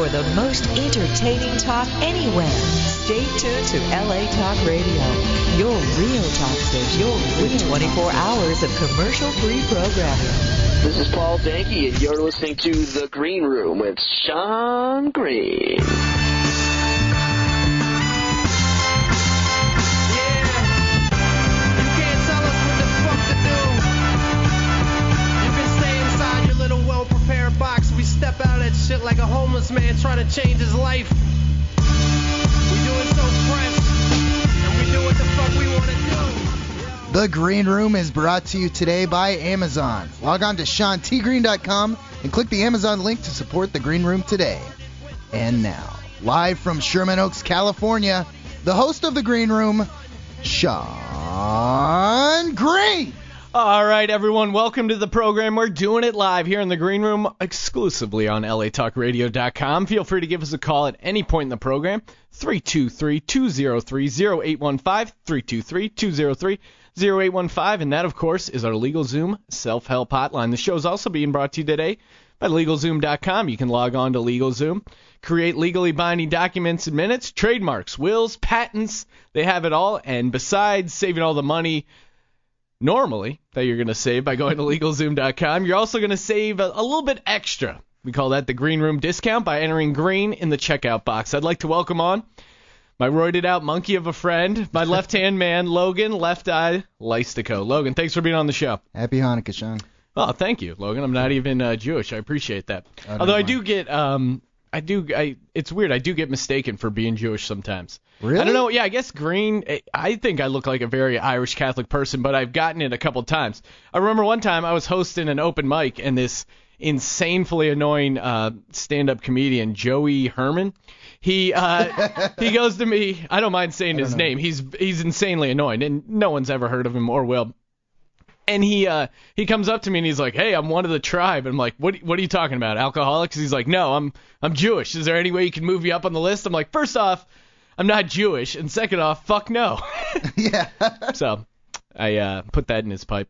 for the most entertaining talk anywhere. Stay tuned to LA Talk Radio, your real talk station with 24 hours of commercial-free programming. This is Paul Danke, and you're listening to The Green Room with Sean Green. Man trying to change his life. We so fresh, and we do what the fuck we want to do. The Green Room is brought to you today by Amazon. Log on to SeanTGreen.com and click the Amazon link to support The Green Room today. And now, live from Sherman Oaks, California, the host of The Green Room, Sean Green. All right, everyone, welcome to the program. We're doing it live here in the green room, exclusively on LATalkRadio.com. Feel free to give us a call at any point in the program, 323-203-0815, 323-203-0815, and that, of course, is our LegalZoom self-help hotline. The show is also being brought to you today by LegalZoom.com. You can log on to LegalZoom, create legally binding documents in minutes, trademarks, wills, patents, they have it all, and besides saving all the money normally that you're going to save by going to LegalZoom.com. You're also going to save a, a little bit extra. We call that the Green Room discount by entering green in the checkout box. I'd like to welcome on my roided out monkey of a friend, my left hand man, Logan, left eye, Lystico. Logan, thanks for being on the show. Happy Hanukkah, Sean. Oh, thank you, Logan. I'm not even uh, Jewish. I appreciate that. Oh, Although I do get, um, I do, I, it's weird. I do get mistaken for being Jewish sometimes. Really? I don't know. Yeah, I guess green. eh, I think I look like a very Irish Catholic person, but I've gotten it a couple times. I remember one time I was hosting an open mic, and this insanely annoying uh, stand-up comedian Joey Herman. He uh, he goes to me. I don't mind saying his name. He's he's insanely annoying, and no one's ever heard of him or will and he uh he comes up to me and he's like, "Hey, I'm one of the tribe." And I'm like, "What what are you talking about? Alcoholics?" He's like, "No, I'm I'm Jewish. Is there any way you can move me up on the list?" I'm like, first off, I'm not Jewish, and second off, fuck no." yeah. so, I uh put that in his pipe.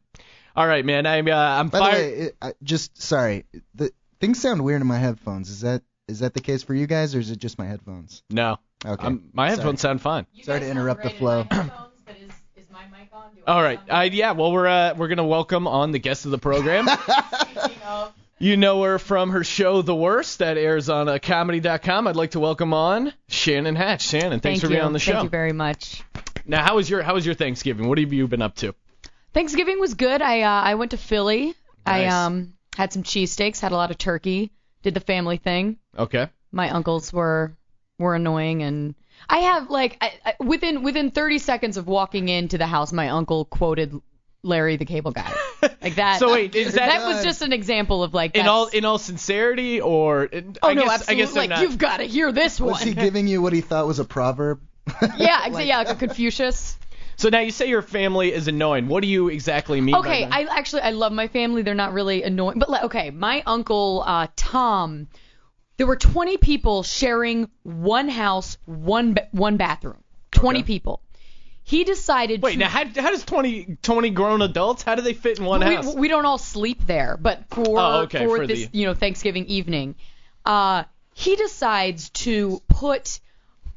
All right, man. I'm uh, I'm By the fired. way, I, just sorry. The things sound weird in my headphones. Is that is that the case for you guys, or is it just my headphones? no, Okay. I'm, my Sorry. headphones sound fine. Sorry to interrupt the flow. All right. I, yeah. Well, we're uh, we're gonna welcome on the guest of the program. You know her from her show The Worst that airs on uh, comedy.com. I'd like to welcome on Shannon Hatch. Shannon, thanks Thank for you. being on the show. Thank you very much. Now, how was your how was your Thanksgiving? What have you been up to? Thanksgiving was good. I uh, I went to Philly. I um had some cheesesteaks, had a lot of turkey, did the family thing. Okay. My uncles were were annoying and I have like I, I, within within 30 seconds of walking into the house, my uncle quoted Larry the Cable Guy. Like that. So wait, is that, that was just an example of like in all in all sincerity or? Oh I no, guess, absolutely. I guess like not. you've got to hear this one. Was he giving you what he thought was a proverb? yeah, exa- yeah, like a Confucius. So now you say your family is annoying. What do you exactly mean? Okay, by that? I actually I love my family. They're not really annoying, but like, okay, my uncle uh, Tom. There were 20 people sharing one house, one ba- one bathroom. 20 Okay. people. He decided Wait, to now how, how does 20 20 grown adults? How do they fit in one we, house? we don't all sleep there, but for Oh, okay, for, for this the- you know Thanksgiving evening, uh, he decides to put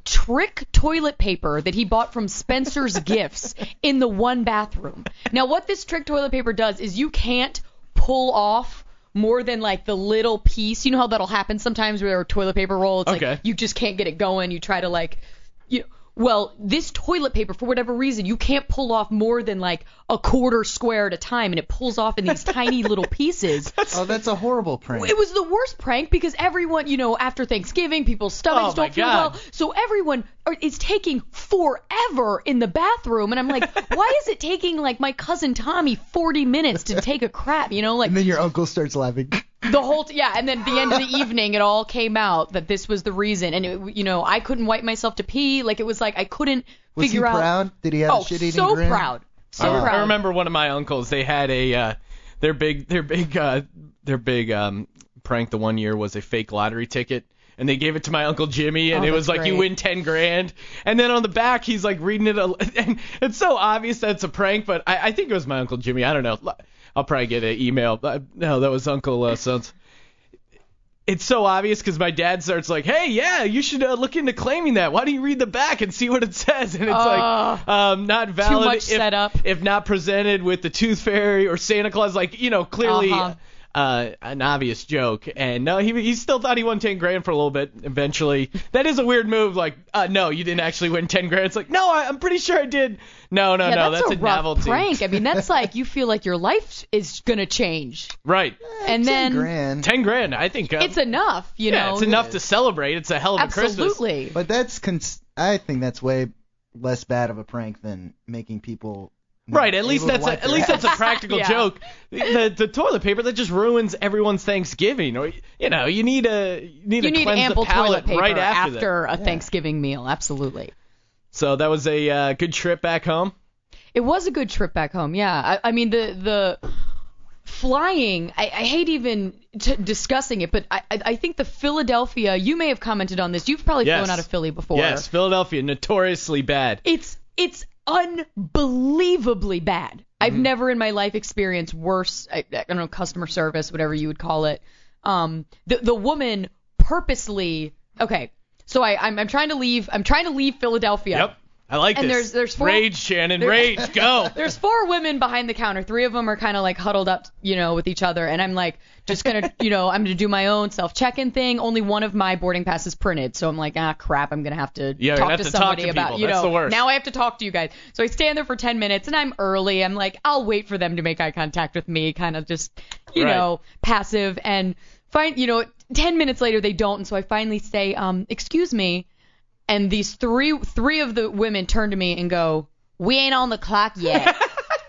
trick toilet paper that he bought from Spencer's Gifts in the one bathroom. Now, what this trick toilet paper does is you can't pull off more than like the little piece. You know how that'll happen sometimes where a toilet paper roll. It's Okay. like you just can't get it going. You try to like, you. Well, this toilet paper, for whatever reason, you can't pull off more than like a quarter square at a time, and it pulls off in these tiny little pieces. oh, that's a horrible prank. It was the worst prank because everyone, you know, after Thanksgiving, people's stomachs Oh, don't feel God. well. So everyone are, is taking forever in the bathroom. And I'm like, why is it taking, like, my cousin Tommy 40 minutes to take a crap? You know, like, and then your uncle starts laughing. the whole, t- yeah. And then at the end of the evening, it all came out that this was the reason. And, it, you know, I couldn't wipe myself to pee. Like, it was like I couldn't Was he figure out. proud? Did he have Oh, a shit-eating so grin? proud. So I, proud. I remember one of my uncles. They had a uh, their big their big uh, their big um, prank the one year was a fake lottery ticket. And they gave it to my uncle Jimmy, and Oh, it was like you win ten grand. And then on the back, he's like reading it, a, and it's so obvious that it's a prank. But I, I think it was my uncle Jimmy. I don't know. I'll probably get an email. No, that was Uncle uh, Sons. it's so obvious because my dad starts like, "Hey, yeah, you should uh, look into claiming that. Why don't you read the back and see what it says?" And it's like, um, not valid. much if, setup. If not presented with the Tooth Fairy or Santa Claus, like you know, clearly. Uh-huh. Uh, an obvious joke, and no, he he still thought he won ten grand for a little bit. Eventually, that is a weird move. Like, uh, no, you didn't actually win ten grand. It's like, no, I, I'm pretty sure I did. No, no, yeah, no, that's, that's, a, rough novelty. prank. I mean, that's like you feel like your life is gonna change, Right, and Ten then grand. ten grand. I think uh, it's enough. You yeah, know, it's enough to celebrate. It's a hell of a Christmas. absolutely. But that's cons- I think that's way less bad of a prank than making people. Not Right, at least that's a, at least that's a practical Yeah. joke. The, the toilet paper that just ruins everyone's Thanksgiving, or you know, you need a you need you to need cleanse ample the palate toilet paper right after, that. a Thanksgiving meal. Absolutely. So that was a uh, good trip back home. It was a good trip back home. Yeah. I, I mean the the flying. I, I hate even t- discussing it, but I, I I think the Philadelphia. You may have commented on this. You've probably Yes. flown out of Philly before. Yes, Philadelphia, notoriously bad. It's it's unbelievably bad. I've Mm-hmm. never in my life experienced worse. I, I don't know customer service, whatever you would call it. Um, the the woman purposely. Okay, so I I'm, I'm trying to leave. I'm trying to leave Philadelphia. Yep, I like And this. there's- there's four- rage, Shannon, there- rage, go. There's four women behind the counter. Three of them are kind of like huddled up, you know, with each other. And I'm like, just gonna, you know, I'm gonna do my own self check-in thing. Only one of my boarding passes printed, so I'm like, ah, crap. I'm gonna have to Yeah, talk to to talk somebody to about, people. you That's know. Now I have to talk to you guys. So I stand there for 10 minutes, and I'm early. I'm like, I'll wait for them to make eye contact with me, kind of just, you Right. know, passive. And find, you know, 10 minutes later they don't, and so I finally say, um, excuse me. And these three three of the women turn to me and go, "We ain't on the clock yet."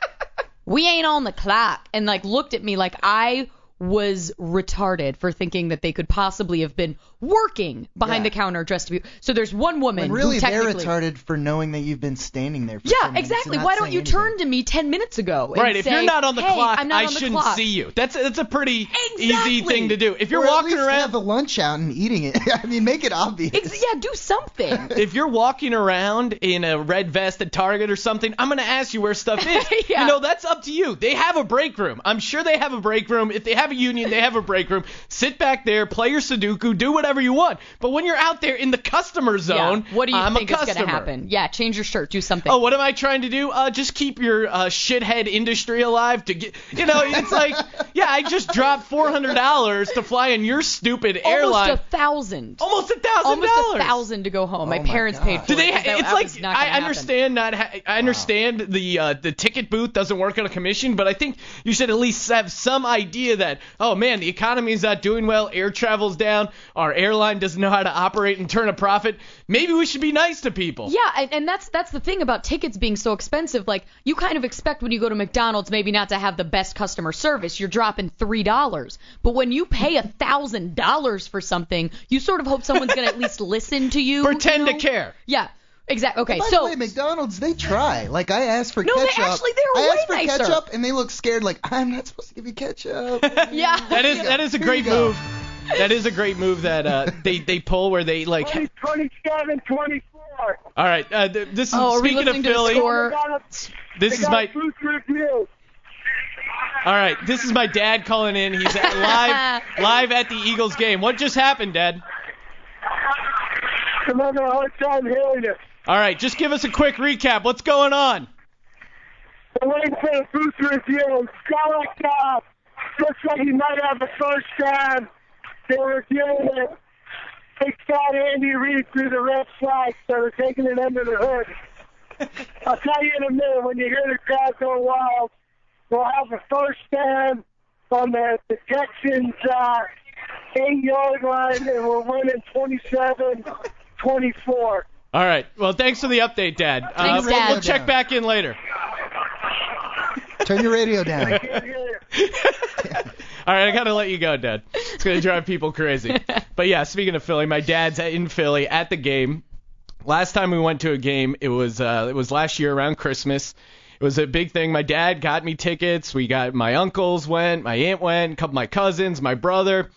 we ain't on the clock and like looked at me like I was retarded for thinking that they could possibly have been working behind Yeah. the counter dressed to be. So there's one woman When really who they're technically retarded for knowing that you've been standing there for yeah, 10 minutes and exactly. Why don't you anything. turn to me 10 minutes ago? and Right, if say, you're not on the "Hey, clock, I'm not I on the shouldn't clock." see you. That's that's a pretty easy thing to do. If you're or at walking least around, have the lunch out and eating it. I mean, make it obvious. Ex- yeah, do something. if you're walking around in a red vest at Target or something, I'm gonna ask you where stuff is. Yeah. You know, that's up to you. They have a break room. I'm sure they have a break room. If they have a union, they have a break room. Sit back there, play your Sudoku, do whatever you want. But when you're out there in the customer zone, yeah. What do you I'm think a is customer. going to happen? Yeah, change your shirt, do something. Oh, what am I trying to do? Uh, just keep your uh, shithead industry alive to get. You know, it's like, yeah, I just dropped four hundred dollars to fly in your stupid Almost airline. a thousand. Almost a thousand Almost dollars. a thousand to go home. my Oh my parents God. paid for Do it. they? 'cause that- it's that like was not gonna I happen. understand not. Ha- I understand the uh, the ticket booth doesn't work on a commission, but I think you should at least have some idea that oh man, the economy is not doing well, air travel's down, our airline doesn't know how to operate and turn a profit. Maybe we should be nice to people. Yeah, and, and that's that's the thing about tickets being so expensive. Like you kind of expect when you go to McDonald's maybe not to have the best customer service. You're dropping three dollars, but when you pay a thousand dollars for something, you sort of hope someone's gonna at least listen to you. Pretend you to care. Yeah, exactly. Okay, By so the way, McDonald's they try. Like I asked for No, they ketchup. actually- they're I asked for nicer. ketchup and they look scared. Like I'm not supposed to give you ketchup. yeah, That is that is a great you go. move. That is a great move that uh, they they pull where they like. 27, 24. All right, uh, th- this is Oh, are we speaking of listening to the Philly. score? They got a- This is my a booth review. all right. This is my dad calling in. He's at live live at the Eagles game. What just happened, Dad? I'm having a hard time hearing it. All right, just give us a quick recap. What's going on? I'm waiting for the booth review. Scarlett uh, looks like he might have the first time. They were dealing with big fat Andy Reid threw the red flag, so they're taking it under the hood. I'll tell you in a minute when you hear the crowd go wild. We'll have the first down on the, the Texans' uh, eight-yard line, and we're winning 27-24. All right. Well, thanks for the update, Dad. Uh, Thanks, we'll, Dad. we'll check back in later. Turn your radio down. All right, I gotta let you go, Dad. It's gonna drive people crazy. But yeah, speaking of Philly, my dad's in Philly at the game. Last time we went to a game, it was uh, it was last year around Christmas. It was a big thing. My dad got me tickets. We got my uncles went, my aunt went, a couple of my cousins, my brother,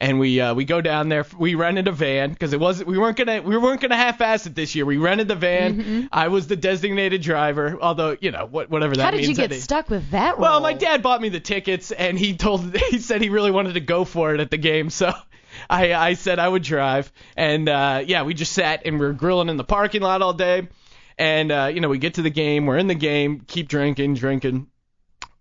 and we uh, we go down there. We rented a van because it wasn't we weren't gonna we weren't gonna half-ass it this year. We rented the van. I was the designated driver, although you know what whatever that how did means. you get stuck with that role? well, my dad bought me the tickets, and he told he said he really wanted to go for it at the game, so I I said I would drive, and uh, yeah, we just sat and we were grilling in the parking lot all day, and uh, you know we get to the game, we're in the game, keep drinking, drinking.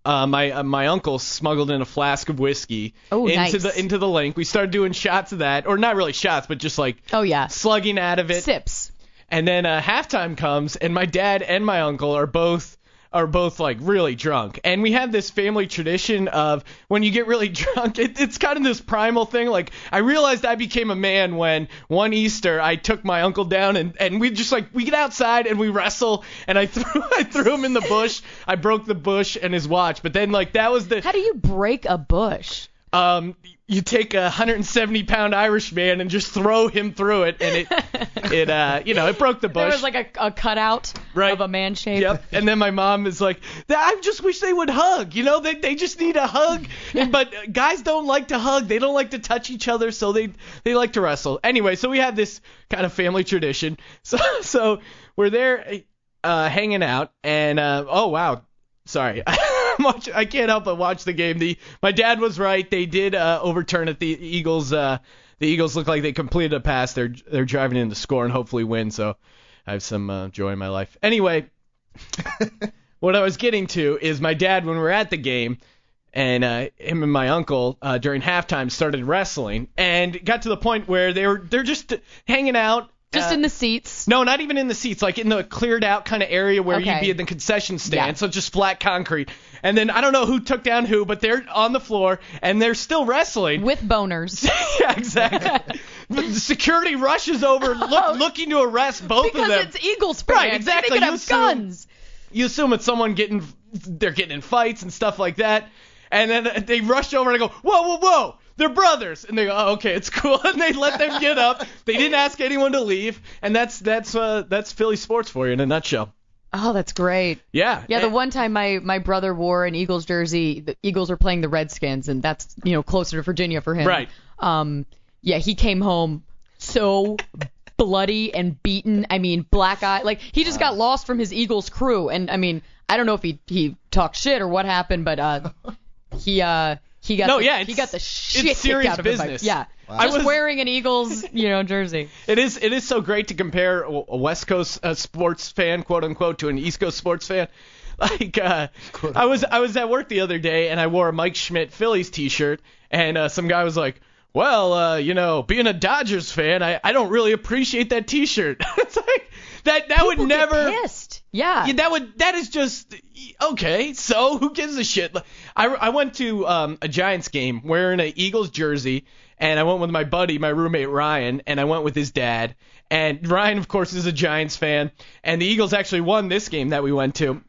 Uh, my uh, my uncle smuggled in a flask of whiskey Oh, into nice. the into the Linc. We started doing shots of that, or not really shots, but just like Oh yeah. slugging out of it. Sips. And then uh, halftime comes, and my dad and my uncle are both are both like really drunk. And we have this family tradition of when you get really drunk, it, it's kind of this primal thing. Like I realized I became a man when one Easter I took my uncle down and and we just like we get outside and we wrestle, and I threw I threw him in the bush. I broke the bush and his watch. But then like that was the How do you break a bush? um you take a 170 pound Irish man and just throw him through it, and it it uh you know it broke the bush. There was like a, a cutout Right. of a man shape. Yep. And then my mom is like, I just wish they would hug. You know, they they just need a hug. And, but guys don't like to hug. They don't like to touch each other, so they they like to wrestle. Anyway, so we have this kind of family tradition. So so we're there uh, hanging out, and uh, oh wow, sorry. Watch, I can't help but watch the game. The my dad was right. They did uh, overturn it. The Eagles uh, the Eagles look like they completed a pass. They're they're driving in to score and hopefully win. So I have some uh, joy in my life. Anyway, what I was getting to is my dad when we were at the game, and uh, him and my uncle uh, during halftime started wrestling, and got to the point where they were they're just hanging out. Just uh, in the seats. no, not even in the seats, like in the cleared out kind of area where you'd be in the concession stand, Yeah. so just flat concrete. And then I don't know who took down who, but they're on the floor and they're still wrestling. With boners. yeah, exactly. The security rushes over, look, looking to arrest both of them. because it's Eagles fans. Right, exactly. They could You have assume- guns. you assume it's someone getting they're getting in fights and stuff like that and then they rush over and I go whoa whoa whoa they're brothers and they go oh okay it's cool and they let them get up they didn't ask anyone to leave and that's that's uh that's Philly sports for you in a nutshell Oh, that's great. yeah Yeah, the one time my my brother wore an Eagles jersey, the Eagles were playing the Redskins, and that's you know closer to Virginia for him. Right. Um. Yeah, he came home so bloody and beaten. I mean, black eye. Like he just got lost from his Eagles crew, and I mean, I don't know if he he talked shit or what happened, but uh, he uh he got No, the, yeah, he got the shit kicked serious out of him. by- business. Yeah. I Just was- wearing an Eagles, you know, jersey. It is it is so great to compare a a West Coast uh, sports fan, quote unquote, to an East Coast sports fan. Like uh, I was I was at work the other day and I wore a Mike Schmidt Phillies T-shirt and uh, some guy was like, "Well, uh, you know, being a Dodgers fan, I I don't really appreciate that T-shirt." it's like that that would People get never pissed. Yeah. yeah, that would that is just okay. So who gives a shit? I, I went to um, a Giants game wearing an Eagles jersey, and I went with my buddy, my roommate Ryan, and I went with his dad. And Ryan, of course, is a Giants fan, and the Eagles actually won this game that we went to.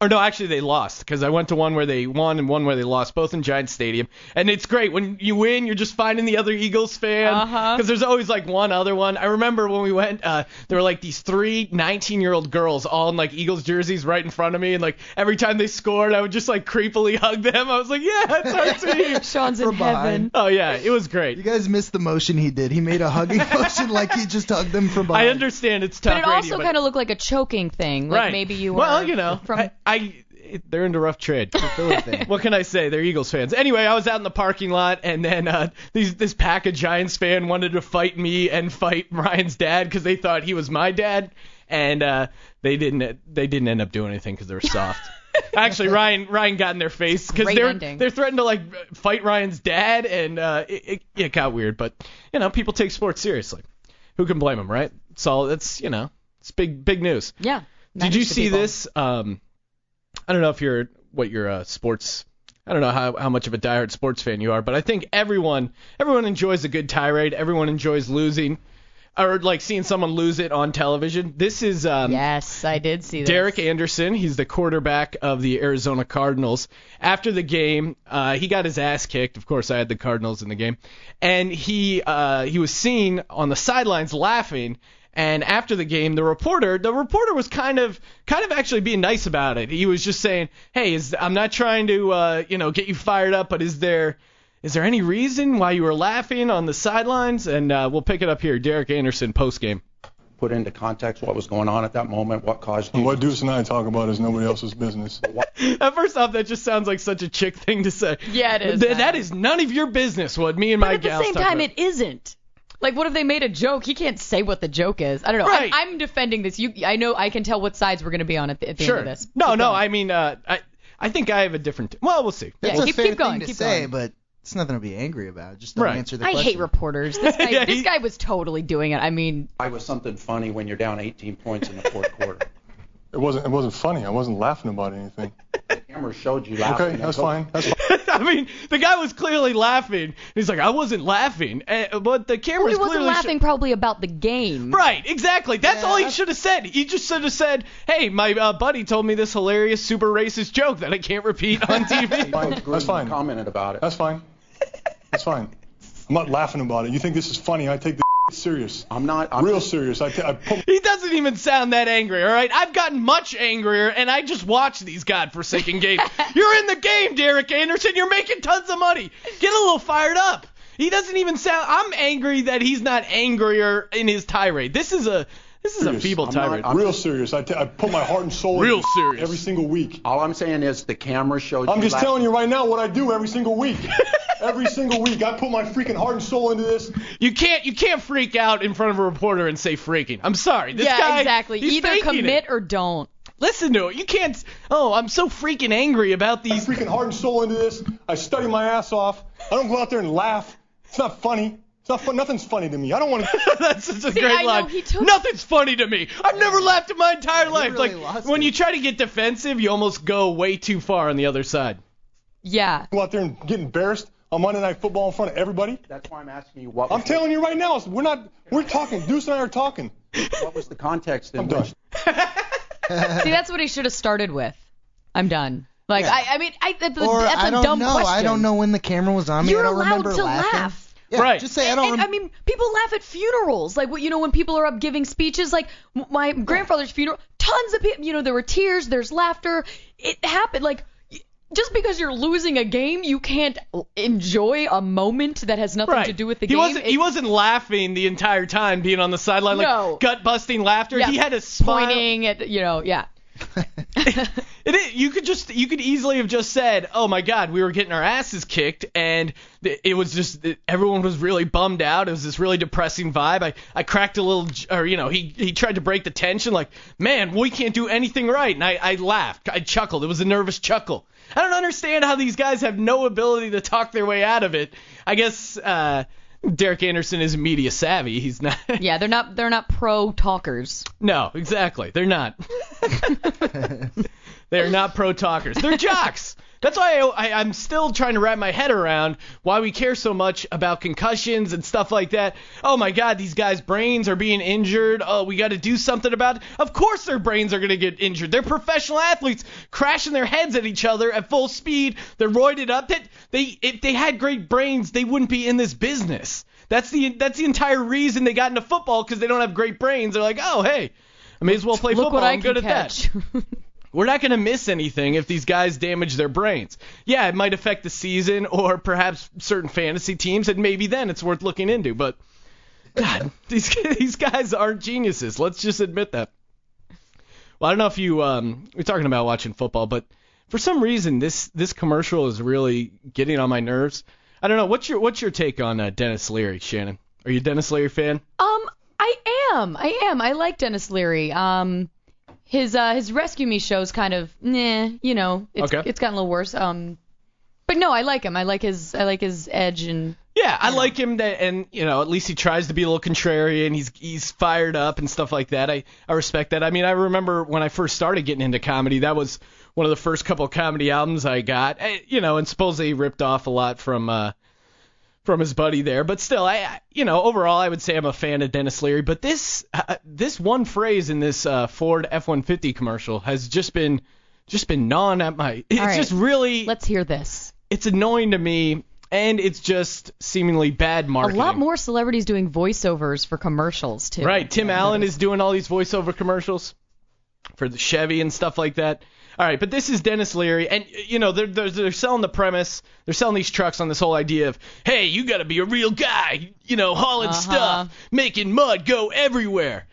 Or no, actually they lost because I went to one where they won and one where they lost, both in Giants Stadium. And it's great when you win, you're just finding the other Eagles fan because Uh-huh. there's always like one other one. I remember when we went, uh, there were like these three 19 year old girls all in like Eagles jerseys right in front of me, and like every time they scored, I would just like creepily hug them. I was like, yeah, it's our team. Sean's in From behind. heaven. oh yeah, it was great. You guys missed the motion he did. He made a hugging motion like he just hugged them from behind. I understand it's tough But it radio, also kind of looked like a choking thing. Like right. maybe you were. Well, you know, From, I, I they're in a rough trade. What can I say? They're Eagles fans. Anyway, I was out in the parking lot, and then uh, these this pack of Giants fan wanted to fight me and fight Ryan's dad because they thought he was my dad, and uh, they didn't. They didn't end up doing anything because they were soft. Actually, Ryan Ryan got in their face because Great they're ending. they're threatened to like fight Ryan's dad, and uh, it, it it got weird. But you know, people take sports seriously. Who can blame them, right? So that's you know, it's big big news. yeah. Did you Nice to see people. this? Um, I don't know if you're what your uh, sports. I don't know how, how much of a diehard sports fan you are, but I think everyone everyone enjoys a good tirade. Everyone enjoys losing, or like seeing someone lose it on television. This is um, Yes, I did see this. Derek Anderson. He's the quarterback of the Arizona Cardinals. After the game, uh, he got his ass kicked. Of course, I had the Cardinals in the game, and he uh, he was seen on the sidelines laughing. And after the game, the reporter, the reporter was kind of, kind of actually being nice about it. He was just saying, "Hey, is, I'm not trying to, uh, you know, get you fired up, but is there, is there any reason why you were laughing on the sidelines?" And uh, we'll pick it up here. Derek Anderson post game. put into context what was going on at that moment, what caused you. And what Deuce and I talk about is nobody else's business. At first off, that just sounds like such a chick thing to say. Yeah, it is. Th- that is none of your business. What me and But my at the gals same time, about. it isn't. Like, what if they made a joke? He can't say what the joke is. I don't know. Right. I'm, I'm defending this. You, I know. I can tell what sides we're going to be on at the, at the sure. end of this. No, Keep no. going. I mean, uh, I I think I have a different. well, we'll see. Yeah, That's a keep- fair keep going, thing to keep say, going. but it's nothing to be angry about. Just don't Right. answer the I question. hate reporters. This guy, Yeah, this he- guy was totally doing it. I mean, I was something funny when you're down 18 points in the fourth quarter? It wasn't. It wasn't funny. I wasn't laughing about anything. The camera showed you laughing. Okay, that's fine. That's fine. I mean, the guy was clearly laughing. He's like, I wasn't laughing, uh, but the camera well, he was wasn't clearly. sho- laughing probably about the game. Right, exactly. That's Yeah, all he should have said. He just should have said, "Hey, my uh, buddy told me this hilarious, super racist joke that I can't repeat on TV." That's Gruden fine. commented about it. That's fine. That's fine. I'm not laughing about it. You think this is funny? I take this serious. I'm not. I'm Real serious. I, ta- I put he doesn't even sound that angry. All right, I've gotten much angrier, and I just watch these godforsaken games. You're in the game, Derek Anderson. You're making tons of money. Get a little fired up. He doesn't even sound. I'm angry that he's not angrier in his tirade. This is a this is a Serious. feeble I'm not- I'm real serious. I, put my heart and soul Real into serious. every single week. All I'm saying is the camera showed you. I'm just laughing. telling you right now what I do every single week. every single week, I put my freaking heart and soul into this. You can't you can't freak out in front of a reporter and say freaking. I'm sorry. This yeah, guy, exactly. he's Either commit it. or don't. Listen to it. You can't. Oh, I'm so freaking angry about I these. freaking heart and soul into this. I study my ass off. I don't go out there and laugh. It's not funny. It's not fun. Nothing's funny to me. I don't want to. That's such a See, great I know line. he took- Nothing's funny to me. I've never laughed in my entire life. really like when it. you try to get defensive, you almost go way too far on the other side. Yeah. go out there and get embarrassed on Monday Night Football in front of everybody. That's why I'm asking you what. I'm was telling you right now, we're not. We're talking. Deuce and I are talking. What was the context in I'm done. See, that's what he should have started with. I'm done. Like, Yeah. I, I mean, I, that, Or that's I a don't dumb know. question. I don't know when the camera was on me. You're I don't allowed remember to laughing. laugh. Yeah, Right. Just say I don't. and, I mean, people laugh at funerals. Like, what you know, when people are up giving speeches, like my grandfather's funeral, tons of people, you know, there were tears, there's laughter. It happened. Like, just because you're losing a game, you can't enjoy a moment that has nothing Right. to do with the he game. wasn't. he wasn't laughing the entire time, being on the sideline, No. like gut busting laughter. yeah, He had a smile. pointing at, you know, yeah. It is, you could just you could easily have just said, "Oh my God, we were getting our asses kicked," and it was just everyone was really bummed out. It was this really depressing vibe. I I cracked a little, or you know, he he tried to break the tension, like, "Man, we can't do anything right," and I I laughed, I chuckled. It was a nervous chuckle. I don't understand how these guys have no ability to talk their way out of it. I guess uh, Derek Anderson isn't media savvy. He's not. Yeah, they're not they're not pro talkers. No, exactly. They're not. They're not pro talkers. They're jocks. That's why I, I, I'm still trying to wrap my head around why we care so much about concussions and stuff like that. Oh my God, these guys' brains are being injured. Oh, we got to do something about it. Of course, their brains are going to get injured. They're professional athletes crashing their heads at each other at full speed. They're roided up. That they, if they had great brains, they wouldn't be in this business. That's the that's the entire reason they got into football because they don't have great brains. They're like, oh hey, I may as well play Look football. what I I'm can good catch. at that. We're not going to miss anything if these guys damage their brains. Yeah, it might affect the season or perhaps certain fantasy teams, and maybe then it's worth looking into. But God, these these guys aren't geniuses. Let's just admit that. Well, I don't know if you um, we're talking about watching football, but for some reason this this commercial is really getting on my nerves. I don't know. What's your what's your take on uh, Denis Leary, Shannon? Are you a Denis Leary fan? Um, I am. I am. I like Denis Leary. Um, his uh his Rescue Me show's kind of nah, you know, it's Okay. it's gotten a little worse. Um, but no, I like him. I like his I like his edge and Yeah, I like him that, and you know, at least he tries to be a little contrarian. He's he's fired up and stuff like that. I I respect that. I mean, I remember when I first started getting into comedy, that was one of the first couple of comedy albums I got. Eh, You know, and supposedly he ripped off a lot from uh from his buddy there, but still, I you know, overall, I would say I'm a fan of Denis Leary. But this uh, this one phrase in this uh, Ford F-150 commercial has just been just been gnawing at my. It's right. just really let's hear this. it's annoying to me, and it's just seemingly bad marketing. A lot more celebrities doing voiceovers for commercials too. Right, Tim Allen is doing all these voiceover commercials for the Chevy and stuff like that. All right, but this is Denis Leary, and you know they're they're, they're selling the premise, they're selling these trucks on this whole idea of, hey, you got to be a real guy, you know, hauling Uh-huh. stuff, making mud go everywhere.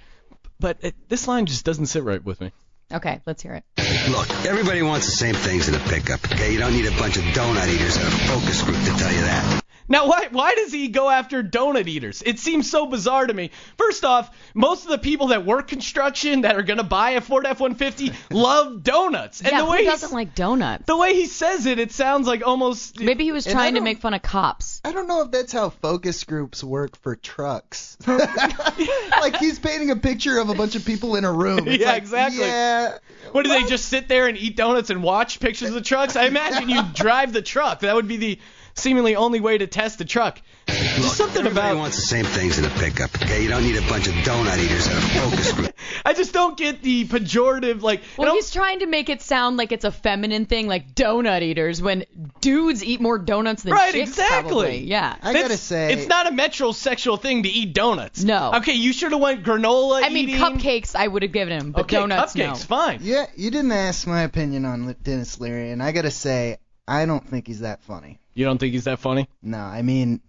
but it, this line just doesn't sit right with me. Okay, let's hear it. Look, everybody wants the same things in a pickup, okay? You don't need a bunch of donut eaters and a focus group to tell you that. Now, why why does he go after donut eaters? It seems so bizarre to me. First off, most of the people that work construction that are gonna buy a Ford F-150 love donuts, and yeah, the way who doesn't like donuts? the way he says it, it sounds like almost Maybe he was trying to make fun of cops. I don't know if that's how focus groups work for trucks. like he's painting a picture of a bunch of people in a room. It's Yeah, like, exactly. Yeah. What do they just sit there and eat donuts and watch pictures of the trucks? I imagine you drive the truck. That would be the seemingly only way to test the truck. Just something Everybody about wants the same things in a pickup, okay? You don't need a bunch of donut eaters and a focus group. I just don't get the pejorative like Well, he's trying to make it sound like it's a feminine thing, like donut eaters, when dudes eat more donuts than Right, chicks. Right, exactly. Probably. Yeah. I gotta It's- say, it's not a metrosexual thing to eat donuts. No. Okay, you should have went granola I mean, eating. cupcakes I would have given him, but Okay, donuts cupcakes, no. fine. Yeah, you didn't ask my opinion on Denis Leary, and I gotta say, I don't think he's that funny. You don't think he's that funny? No, I mean,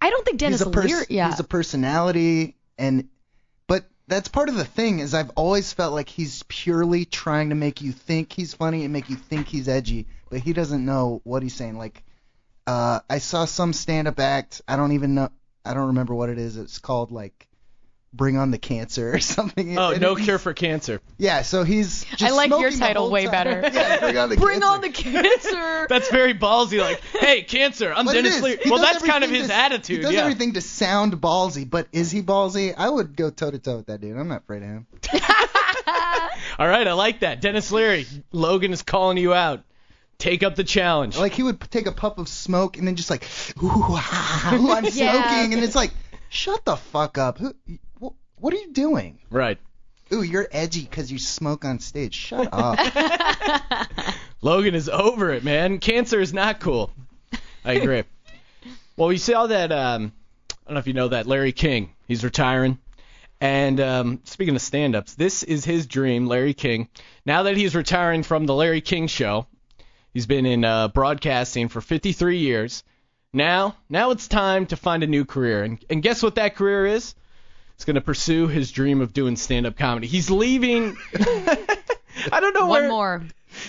I don't think Denis he's a pers- Leary. Yeah. he's a personality, and but that's part of the thing is I've always felt like he's purely trying to make you think he's funny and make you think he's edgy, but he doesn't know what he's saying. Like, uh, I saw some stand-up act. I don't even know. I don't remember what it is. It's called like Bring on the Cancer or something. Oh, And no cure for cancer. Yeah, so he's. Just I like your smoking the title way time. better. yeah, bring on the Bring cancer. on the cancer. That's very ballsy. Like, hey, cancer, I'm But Denis. Leary. Well, that's kind of his to- attitude. He does yeah. everything to sound ballsy, but is he ballsy? I would go toe to toe with that dude. I'm not afraid of him. All right, I like that. Denis Leary, Logan is calling you out. Take up the challenge. Like he would take a puff of smoke and then just like, ooh, ah, ooh I'm Yeah. smoking, and it's like, shut the fuck up. Who, wh- what are you doing? Right. Ooh, you're edgy because you smoke on stage. Shut up. Logan is over it, man. Cancer is not cool. I agree. well, we saw that. Um, I don't know if you know that Larry King. He's retiring. And um, speaking of stand-ups, this is his dream, Larry King. Now that he's retiring from the Larry King Show, he's been in uh, broadcasting for 53 years. Now, now it's time to find a new career. And, and guess what that career is? He's going to pursue his dream of doing stand-up comedy. He's leaving. I don't know One where. more.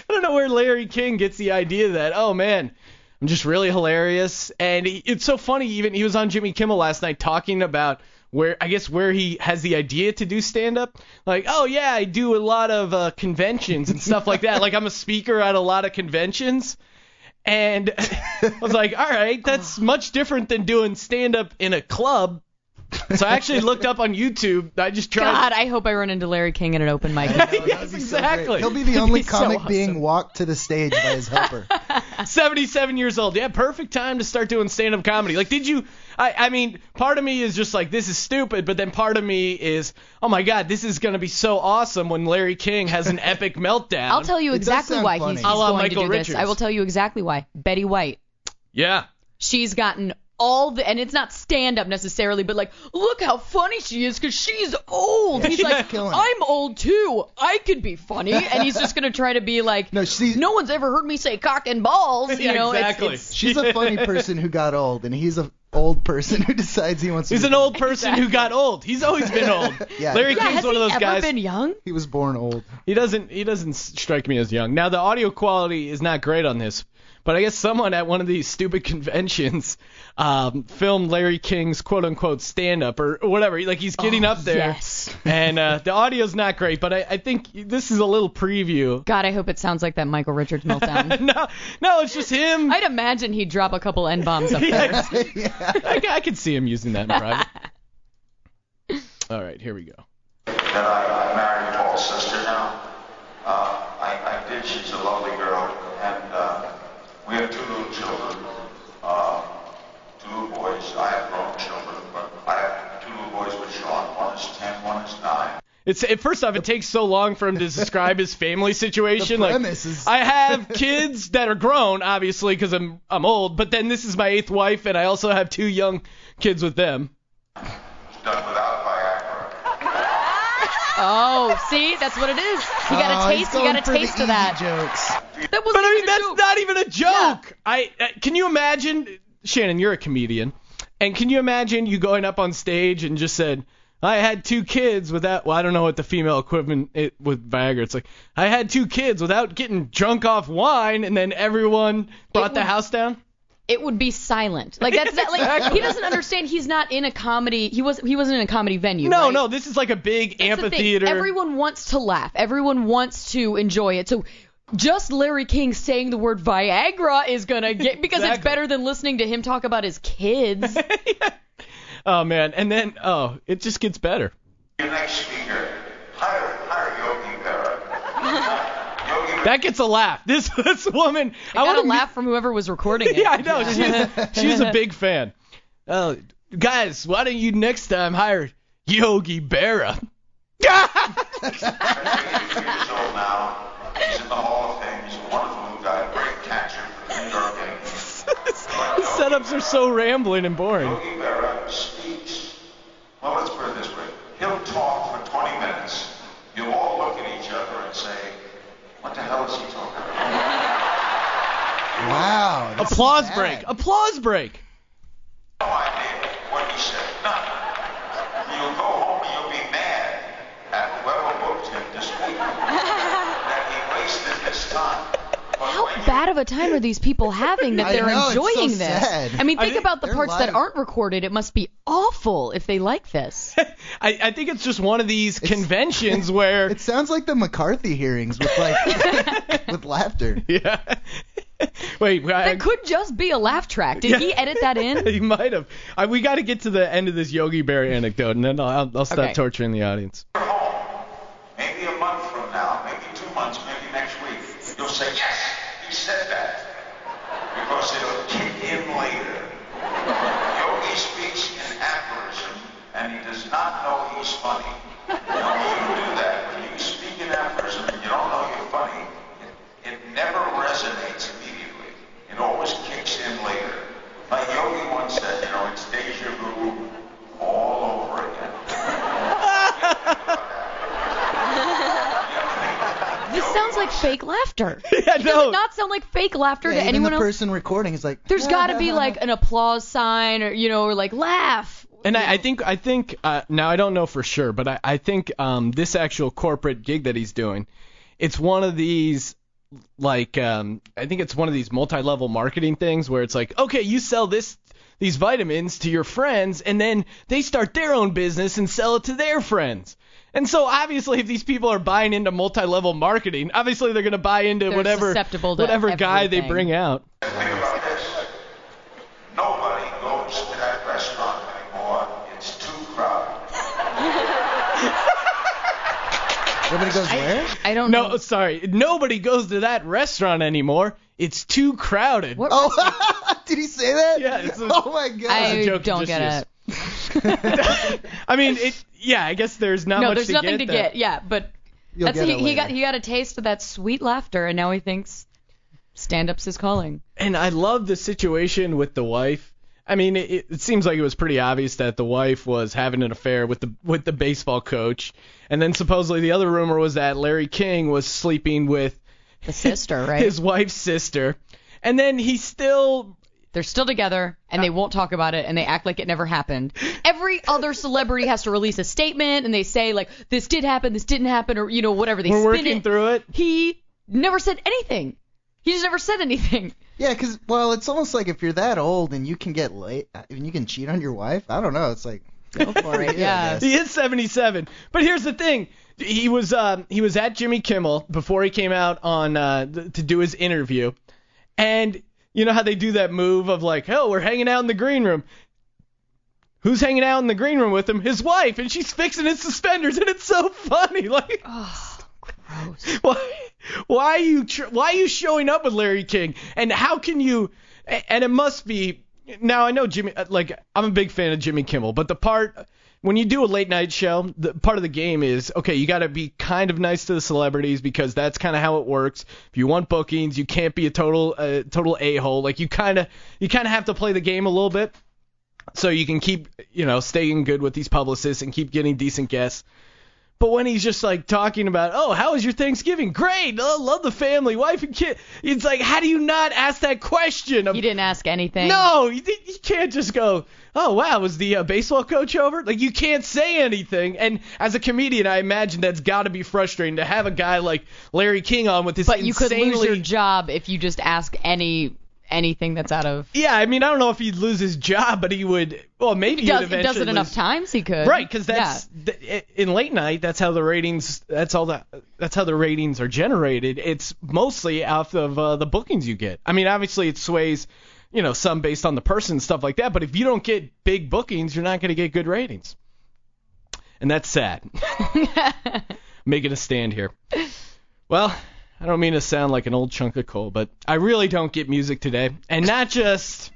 I don't know where Larry King gets the idea that, oh man, I'm just really hilarious. And he, it's so funny, even he was on Jimmy Kimmel last night talking about where, I guess, where he has the idea to do stand up. Like, oh yeah, I do a lot of uh, conventions and stuff like that. Like, I'm a speaker at a lot of conventions. And I was like, all right, that's much different than doing stand up in a club. So I actually looked up on YouTube. I just tried. God, I hope I run into Larry King at an open mic. yes, exactly. He'll be the only be so comic awesome. being walked to the stage by his helper. 77 years old. Yeah, perfect time to start doing stand-up comedy. Like, did you? I, I mean, part of me is just like, this is stupid, but then part of me is, oh my god, this is gonna be so awesome when Larry King has an epic meltdown. I'll tell you It does exactly sound why funny. he's, he's A la going Michael to do Richards. this. I will tell you exactly why. Betty White. Yeah. She's gotten all the, and it's not stand up necessarily, but like, look how funny she is because she's old. He's Yeah. like, Killing it. I'm old too. I could be funny, and he's just gonna try to be like, No, she's no one's ever heard me say cock and balls. You Yeah, know, exactly. it's, she's a funny person who got old, and he's a old person who decides he wants to. He's be an old person who got old. He's always been old. Yeah. Larry yeah, King's one of those ever guys. been young? He was born old. He doesn't he doesn't strike me as young. Now the audio quality is not great on this, but I guess someone at one of these stupid conventions um, filmed Larry King's quote unquote stand up or whatever. Like he's getting Oh, up there, yes. and uh, the audio's not great. But I, I think this is a little preview. God, I hope it sounds like that Michael Richards meltdown. no, no, it's just him. I'd imagine he'd drop a couple n bombs up there. yeah. I, I could see him using that in private. All right, here we go. that I, I married Paul's sister now. Uh, I, I did. She's a lovely girl, and uh, we have two little children, uh, two little boys. I have grown children, but I have two boys with Sean. One is ten, one is nine. It's it, first off, it takes so long for him to describe his family situation. The like, is- I have kids that are grown, obviously, because I'm I'm old. But then this is my eighth wife, and I also have two young kids with them. Done without Viagra. Oh, see, that's what it is. You got Oh, a he's taste. You got a for taste easy of that. Jokes. That was But I mean, that's not even a joke. I uh, can you imagine, Shannon? You're a comedian, and can you imagine you going up on stage and just said, I had two kids without. Well, I don't know what the female equivalent it, with Viagra. It's like I had two kids without getting drunk off wine, and then everyone brought the house down. It would be silent. Like that's that, like he doesn't understand. He's not in a comedy. He was he wasn't in a comedy venue. No, right? no, this is like a big That's amphitheater. Everyone wants to laugh. Everyone wants to enjoy it. So just Larry King saying the word Viagra is gonna get because it's better than listening to him talk about his kids. Oh man, and then oh, it just gets better. Your next speaker, hire, hire Yogi Berra. That gets a laugh. This this woman. I got wanna a meet- laugh from whoever was recording it. yeah, I know. She's she's a big fan. Oh, guys, why don't you next time hire Yogi Berra? Years old now. He's in the Hall of Fame. He's a wonderful little guy, great catcher for the New York Yankees. The setups are so rambling and boring. Yogi Berra speaks. Well, let's put it this way. He'll talk for 20 minutes. You'll all look at each other and say, what the hell is he talking about? Wow. Applause bad. break. Applause break. No idea what he said. None. You'll go home and you'll be mad at whoever booked him to speak. that he wasted his time. But How when you- bad of a time are these people having that they're know, it's so enjoying this? sad. I mean, I think think about the they're parts that aren't recorded. It must be awful if they like this. I, I think it's just one of these conventions where It sounds like the McCarthy hearings with like with laughter. yeah. Wait, I, That could just be a laugh track. Did Yeah. he edit that in? he might have. I, we got to get to the end of this Yogi Bear anecdote, and then I'll, I'll stop Okay. torturing the audience. maybe a month from now, maybe two months, maybe next week, you'll say, yes, he said that. Because it'll kick in later. Yogi speaks in aphorism, and he does not know he's funny. When you do that, when you speak in aphorism and you don't know you're funny, it, it never resonates immediately. It always kicks in later. Like Yogi once said, you know, it's deja vu all over again. This sounds like fake laughter. Yeah, Does no. it not sound like fake laughter Yeah, to even anyone the else? person recording is like. There's got to be like an applause sign or you know or like laugh. And I, I think I think uh, now I don't know for sure, but I, I think um, this actual corporate gig that he's doing, it's one of these like um, I think it's one of these multi-level marketing things where it's like, okay, you sell this these vitamins to your friends, and then they start their own business and sell it to their friends. And so obviously, if these people are buying into multi-level marketing, obviously they're going to buy into They're whatever susceptible to whatever guy they bring out. Think about this. Nobody goes to that restaurant anymore. It's too crowded. Everybody goes where? I don't No, know. sorry, nobody goes to that restaurant anymore. It's too crowded. What Oh, did he say that? Yeah, it's a- oh my god. I a joke don't get used. it. I mean, it. Yeah, I guess there's not no, much there's to nothing get to there. get. Yeah, but You'll that's get he, it he later. got he got a taste of that sweet laughter, and now he thinks stand-up's his calling. And I love the situation with the wife. I mean, it, it seems like it was pretty obvious that the wife was having an affair with the with the baseball coach, and then supposedly the other rumor was that Larry King was sleeping with The sister, right? his wife's sister, and then he still. They're still together, and they won't talk about it, and they act like it never happened. Every other celebrity has to release a statement, and they say like this did happen, this didn't happen, or you know whatever. They We're spin working it. through it. He never said anything. He just never said anything. Yeah, 'cause well, it's almost like if you're that old and you can get late, and you can cheat on your wife. I don't know. It's like Go for it. Yeah, I Yeah. guess. He is 77. But here's the thing. He was um, he was at Jimmy Kimmel before he came out on uh, to do his interview, and you know how they do that move of like, oh, we're hanging out in the green room. Who's hanging out in the green room with him? His wife, and she's fixing his suspenders, and it's so funny. Like, Oh, gross. why why are you tr- why are you showing up with Larry King and how can you and it must be now I know Jimmy uh, like I'm a big fan of Jimmy Kimmel but the part when you do a late night show the part of the game is okay you got to be kind of nice to the celebrities because that's kind of how it works. If you want bookings you can't be a total uh, total a-hole. Like you kind of you kind of have to play the game a little bit so you can keep you know staying good with these publicists and keep getting decent guests But when he's just like talking about, oh, how was your Thanksgiving? Great, oh, love the family, wife and kid. It's like, how do you not ask that question? You didn't ask anything. No, you, you can't just go, oh wow, was the uh, baseball coach over? Like you can't say anything. And as a comedian, I imagine that's got to be frustrating to have a guy like Larry King on with this But you could lose your job if you just ask any anything that's out of. Yeah, I mean, I don't know if he'd lose his job, but he would. Well, maybe He does, eventually does it enough lose- times he could. Right, because that's th- in late night. That's how the ratings. That's all that. That's how the ratings are generated. It's mostly off of uh, the bookings you get. I mean, obviously it sways, you know, some based on the person and stuff like that. But if you don't get big bookings, you're not going to get good ratings, and that's sad. Making a stand here. Well, I don't mean to sound like an old chunk of coal, but I really don't get music today, and not just.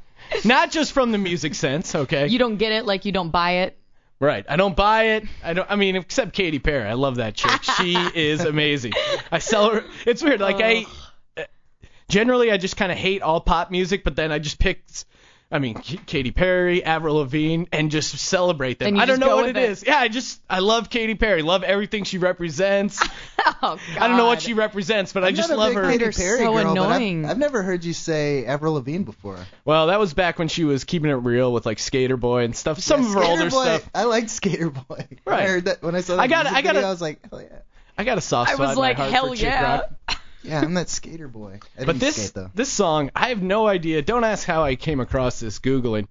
Not just from the music sense, okay? You don't get it like you don't buy it. Right. I don't buy it. I don't. I mean, except Katy Perry. I love that chick. She is amazing. I sell her. It's weird. Like I. Uh, generally, I just kind of hate all pop music, but then I just pick. I mean, K- Katy Perry, Avril Lavigne, and just celebrate them. And you I don't just know go what it it. is. Yeah, I just I love Katy Perry. Love everything she represents. Oh, God. I don't know what she represents, but I I'm just not a love big her. Katy Perry so girl, but I've- annoying. I've, never heard you say Avril Lavigne before. Well, that was back when she was keeping it real with like Skater Boy and stuff. Some Yeah, of her Skater older Boy, stuff. I liked Skater Boy. When I Right. heard that when I saw that I got- music I got video, a- I was like, hell yeah. I got a soft I spot was in my like, heart hell for chick yeah. Yeah, I'm that skater boy. I But this skate though. this song, I have no idea. Don't ask how I came across this googling.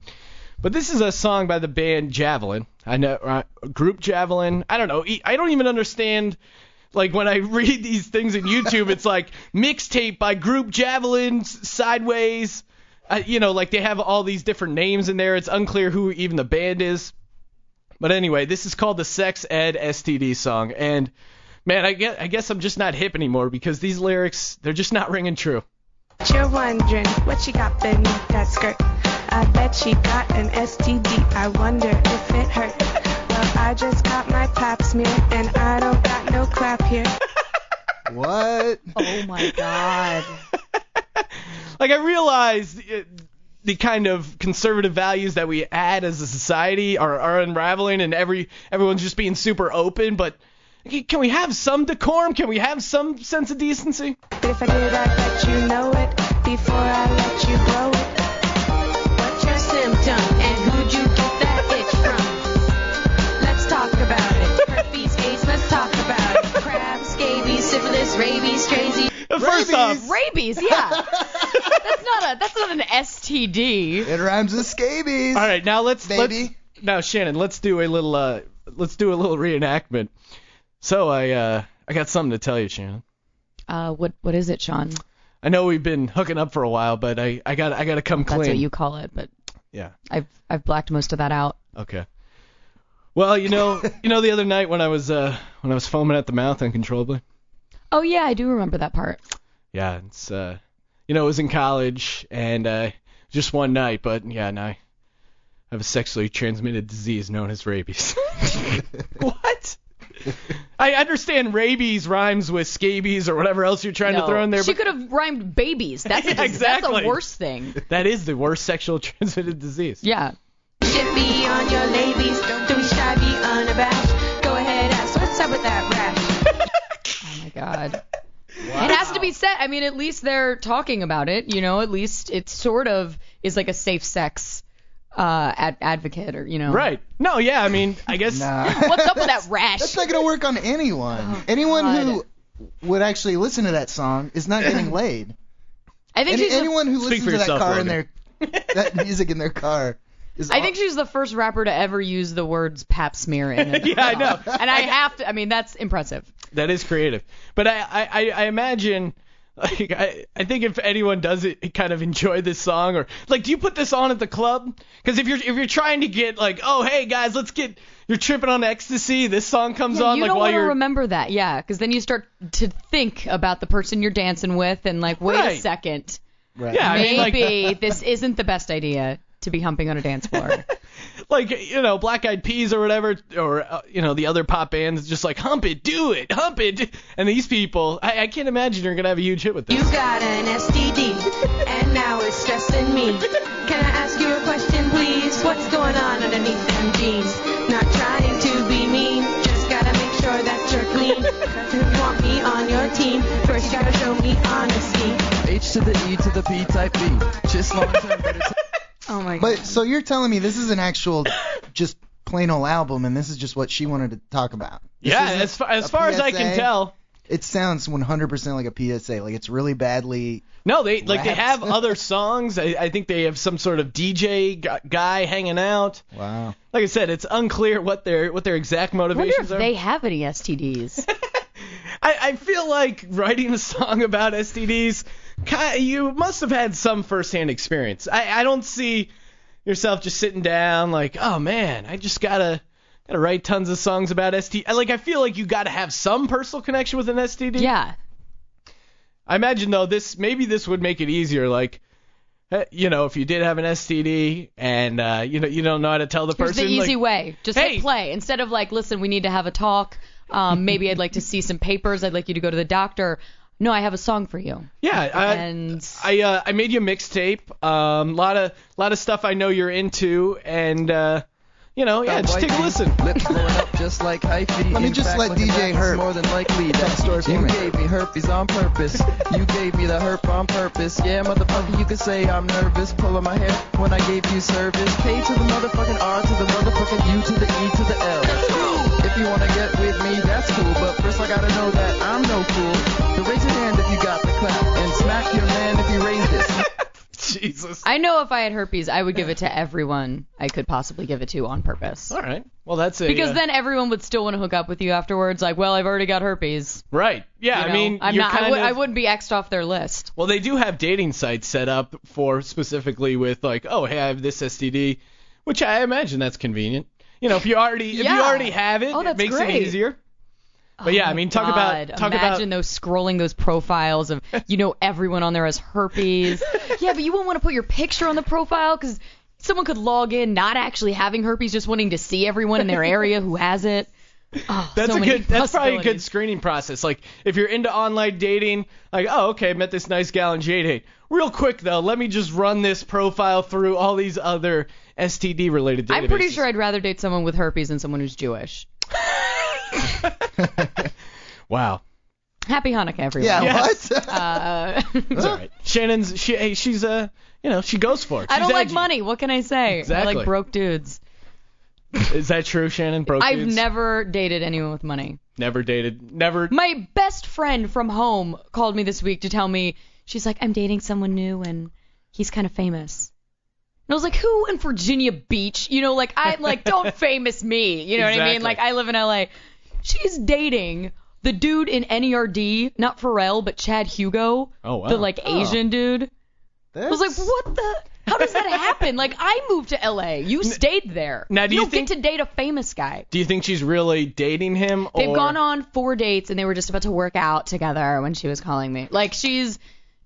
But this is a song by the band Javelin. I know uh, group Javelin. I don't know. I don't even understand. Like when I read these things in YouTube, it's like mixtape by group Javelin, Sideways. Uh, you know, like they have all these different names in there. It's unclear who even the band is. But anyway, this is called the Sex Ed STD song, and man, I guess, I guess I'm just not hip anymore because these lyrics they're just not ringing true. You're wondering what she got beneath that skirt. I bet she got an STD. I wonder if it hurt. Well, I just got my pap smear and I don't got no clap here. What? Oh my god. like I realized the kind of conservative values that we add as a society are, are unraveling and every everyone's just being super open but can we have some decorum can we have some sense of decency But if I did, I bet you know it before I let you blow it. What's your symptom and who'd you get that itch from? Let's talk about it. Herpes, AIDS, let's talk about it. Crabs, scabies, syphilis, rabies, crazy. first off Rabies, yeah. that's not a that's not an STD. It rhymes with scabies. all right now let's Baby. let's now Shannon let's do a little uh let's do a little reenactment so I uh I got something to tell you Shannon Uh, what what is it, Sean? I know we've been hooking up for a while but I I got I got to come clean. That's clean what you call it, but yeah I've I've blacked most of that out. Okay. Well, you know, you know the other night when I was uh when I was foaming at the mouth uncontrollably. Oh yeah, I do remember that part. Yeah, it's uh you know, it was in college and uh just one night, but yeah, now I have a sexually transmitted disease known as rabies. what? I understand rabies rhymes with scabies or whatever else you're trying no, to throw in there, she but could have rhymed babies. That's a, Yeah, dis- exactly. that's a worse thing. that is the worst sexual transmitted disease. Yeah. Should be on your ladies. Don't be shy, be unabashed. Go ahead, ask what's up with that rash. Oh my god. It has to be said. I mean, at least they're talking about it. You know, at least it sort of is like a safe sex uh, ad- advocate, or you know. Right. No, yeah, I mean, I guess Nah. What's up with that rash? That's not gonna work on anyone. Oh, anyone God. who would actually listen to that song is not getting laid. I think Any, she's. the- anyone who listens to that yourself, car in their that music in their car is. I think she's the first rapper to ever use the words pap smear in it. Yeah, I know. And I have to. I mean, that's impressive. That is creative. But I, I, I- I imagine like I, I think if anyone does it kind of enjoy this song or like do you put this on at the club? Because if you're if you're trying to get like oh hey guys let's get you're tripping on ecstasy this song comes Yeah, on you like don't while want to you're remember that, yeah, because then you start to think about the person you're dancing with and like, wait a second, Right. yeah I mean like maybe this isn't the best idea to be humping on a dance floor. like you know Black Eyed Peas or whatever or uh, you know the other pop bands just like hump it do it hump it and these people I, I can't imagine you're gonna have a huge hit with this. You got an STD, and now it's stressing me. Can I ask you a question, please? What's going on underneath them jeans? Not trying to be mean, just gotta make sure that mean. If you want me on your team, first you gotta show me honesty. H to the E to the P type B. Just long term, but it's Oh my god. But so you're telling me this is an actual, just plain old album, and this is just what she wanted to talk about. This Yeah, as far, as far as I can tell. It sounds 100% like a PSA. Like it's really badly. No, they like they have other songs. I, I think they have some sort of DJ gu- guy hanging out. Wow. Like I said, it's unclear what their what their exact I wonder motivations if are. they have any STDs. I, I feel like writing a song about STDs, ki- you must have had some firsthand experience. I, I don't see yourself just sitting down like, oh man, I just gotta gotta write tons of songs about STD. Like I feel like you gotta have some personal connection with an STD. yeah. I imagine though this maybe this would make it easier. Like, eh, you know, if you did have an STD and uh, you know you don't know how to tell the Here's person. the easy like, way. Just hey. hit play. Instead of like, listen, we need to have a talk. Um, maybe I'd like to see some papers. I'd like you to go to the doctor. No, I have a song for you. Yeah, I, And I uh, I made you a mixtape. Um, lot of lot of stuff I know you're into, and uh, you know, yeah, just take a listen. Lips blowing up just like hyphy. Let me In just fact, let DJ back, it's Herb more than likely that story you me. gave me herpes on purpose. you gave me the herp on purpose. Yeah, motherfucker, you could say I'm nervous, pulling my hair when I gave you service. K to the motherfucking R to the motherfucking U to the E to the L. If you wanna get with me, that's cool. But first I gotta know that I'm no fool. So raise your hand if you got the clap, and smack your man if you raised it. Jesus. I know if I had herpes, I would give it to everyone I could possibly give it to on purpose. All right. Well, that's it. Because uh, then everyone would still want to hook up with you afterwards. Like, well, I've already got herpes. Right. Yeah. You I mean, I'm you're not. I, kind would, of. I wouldn't be xed off their list. Well, they do have dating sites set up for specifically with like, oh, hey, I have this STD, which I imagine that's convenient. You know, if you already if you already have it, Oh, it makes great. it easier. But oh yeah, I mean, talk God, about talk imagine about those scrolling those profiles of you know everyone on there has herpes. yeah, but you wouldn't want to put your picture on the profile because someone could log in not actually having herpes, just wanting to see everyone in their area who has it. Oh, That's so a good. That's probably a good screening process. Like if you're into online dating, like oh okay, I met this nice gal in J-Date. Real quick though, let me just run this profile through all these other STD related databases. I'm pretty sure I'd rather date someone with herpes than someone who's Jewish. Wow. Happy Hanukkah, everyone. Yeah, Yes. what? Uh, It's all right. Shannon's she hey, she's uh you know she goes for it. I don't like money. What can I say? I like broke dudes. Is that true, Shannon? Broke I've dudes? never dated anyone with money. never dated. Never. My best friend from home called me this week to tell me she's like, I'm dating someone new and he's kind of famous. And I was like, who in Virginia Beach? You know, like I like don't famous me. You know what I mean? Like I live in LA. She's dating the dude in NERD, not Pharrell, but Chad Hugo, Oh wow. the like Asian dude. I was like, what the? How does that happen? Like I moved to LA. You stayed there. Now, do you don't think- get to date a famous guy. Do you think she's really dating him? They've or... gone on four dates and they were just about to work out together when she was calling me. Like she's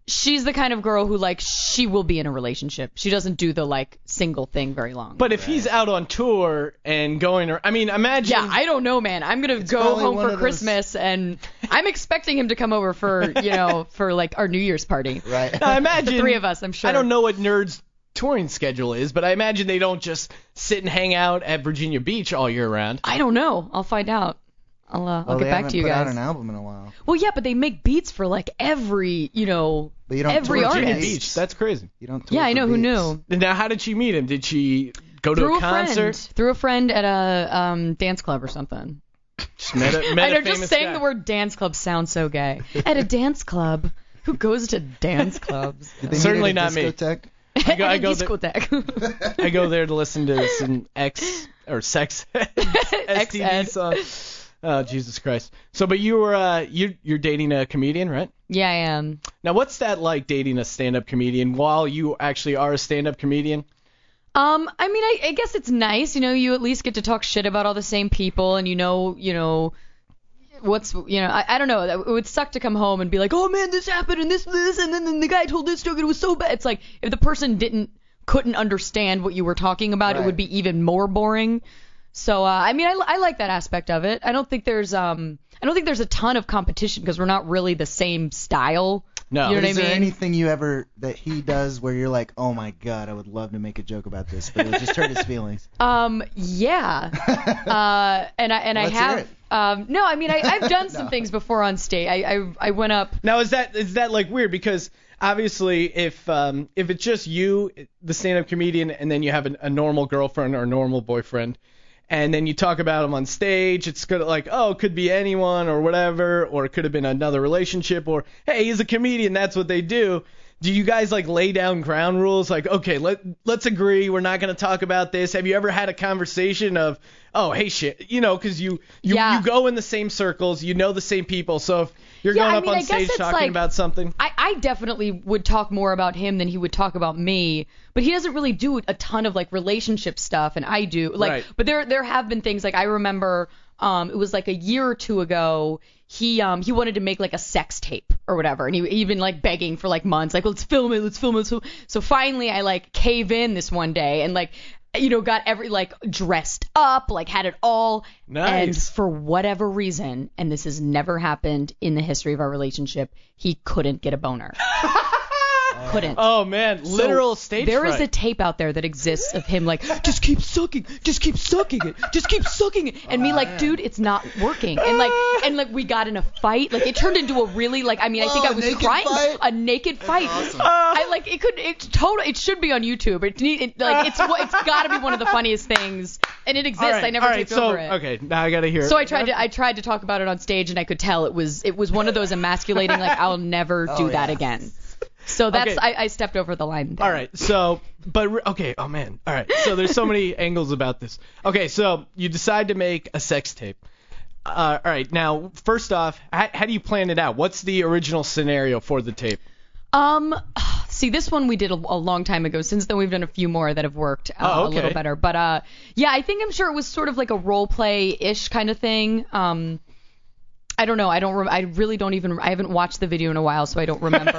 she's the kind of girl who like she will be in a relationship. She doesn't do the like single thing very long. But if he's out on tour and going, or I mean, imagine. yeah, I don't know, man. I'm gonna go home for of those- Christmas and I'm expecting him to come over for you know for like our New Year's party. Right. I imagine The three of us, I'm sure. I don't know what nerds touring schedule is, but I imagine they don't just sit and hang out at Virginia Beach all year round. I don't know. I'll find out. I'll uh, I'll Well, get they back haven't to you put out guys. an album in a while. Well, yeah, but they make beats for like every you know But you don't every tour artist. Virginia beats. Beach, that's crazy. You don't. tour Yeah, I for know who beats. knew. Now, how did she meet him? Did she go to through a concert? friend, through a friend at a um, dance club or something. Just met a, met I know, a just saying guy. the word dance club sounds so gay. At a dance club. Who goes to dance clubs? Did they meet Certainly at a not me. I go, I go there. I go there to listen to some X or sex STD song. Oh Jesus Christ! So, but you were uh, you you're dating a comedian, right? yeah, I am. Now, what's that like dating a stand-up comedian while you actually are a stand-up comedian? Um, I mean, I, I guess it's nice. You know, you at least get to talk shit about all the same people, and you know, you know, what's, you know, I, I don't know. It would suck to come home and be like, oh man, this happened and this, this, and then, then the guy told this joke and it was so bad. It's like if the person didn't, couldn't understand what you were talking about, it would be even more boring. So, uh, I mean, I, I like that aspect of it. I don't think there's, um, I don't think there's a ton of competition because we're not really the same style. No. You know what I Is there mean? anything you ever that he does where you're like, oh my god, I would love to make a joke about this, but it would just hurt his feelings? Um, yeah. uh, and I and Let's I hear have it. Um, no, I mean I, I've done some things before on stage. I, I I went up. Now is that is that like weird because obviously if um if it's just you the stand-up comedian and then you have a, a normal girlfriend or a normal boyfriend and then you talk about them on stage it's gonna like oh it could be anyone or whatever or it could have been another relationship or hey he's a comedian that's what they do do you guys like lay down ground rules like okay let let's agree we're not going to talk about this have you ever had a conversation of oh hey shit you know because you you, Yeah. you go in the same circles you know the same people so if you're Yeah, going I up mean, on stage talking like- about something I, I definitely would talk more about him than he would talk about me, but he doesn't really do a ton of like relationship stuff, and I do. Like, Right. but there there have been things like I remember, um, it was like a year or two ago. He um he wanted to make like a sex tape or whatever, and he he been like begging for like months, like let's film it, let's film it. It. So finally, I like cave in this one day and like. You know, got every like dressed up, like had it all. And Nice. for whatever reason, and this has never happened in the history of our relationship, he couldn't get a boner. couldn't. Oh man, So literal stage There is fright. a tape out there that exists of him like, just keep sucking, just keep sucking it, just keep sucking it, and me like, oh, dude, it's not working, and like, ah. and like we got in a fight, like it turned into a really like, I mean, I think Oh, I was crying, fight? a naked fight. I like it could, it total, it should be on YouTube. It need, it, like it's it's got to be one of the funniest things, and it exists. Right, I never right, taped so, over it. Okay, now I gotta hear. It. So I tried to I tried to talk about it on stage and I could tell it was it was one of those emasculating like I'll never oh, do Oh, that yeah. again. So that's Okay. I, I stepped over the line. There. All right, so but re- okay, oh man, all right. So there's so many angles about this. Okay, so you decide to make a sex tape. Uh, all right, now first off, how, how do you plan it out? What's the original scenario for the tape? Um, see, this one we did a, a long time ago. Since then, we've done a few more that have worked uh, Oh, a little better. But uh, yeah, I think I'm sure it was sort of like a role play ish kind of thing. Um, I don't know. I don't. Re- I really don't even. I haven't watched the video in a while, so I don't remember.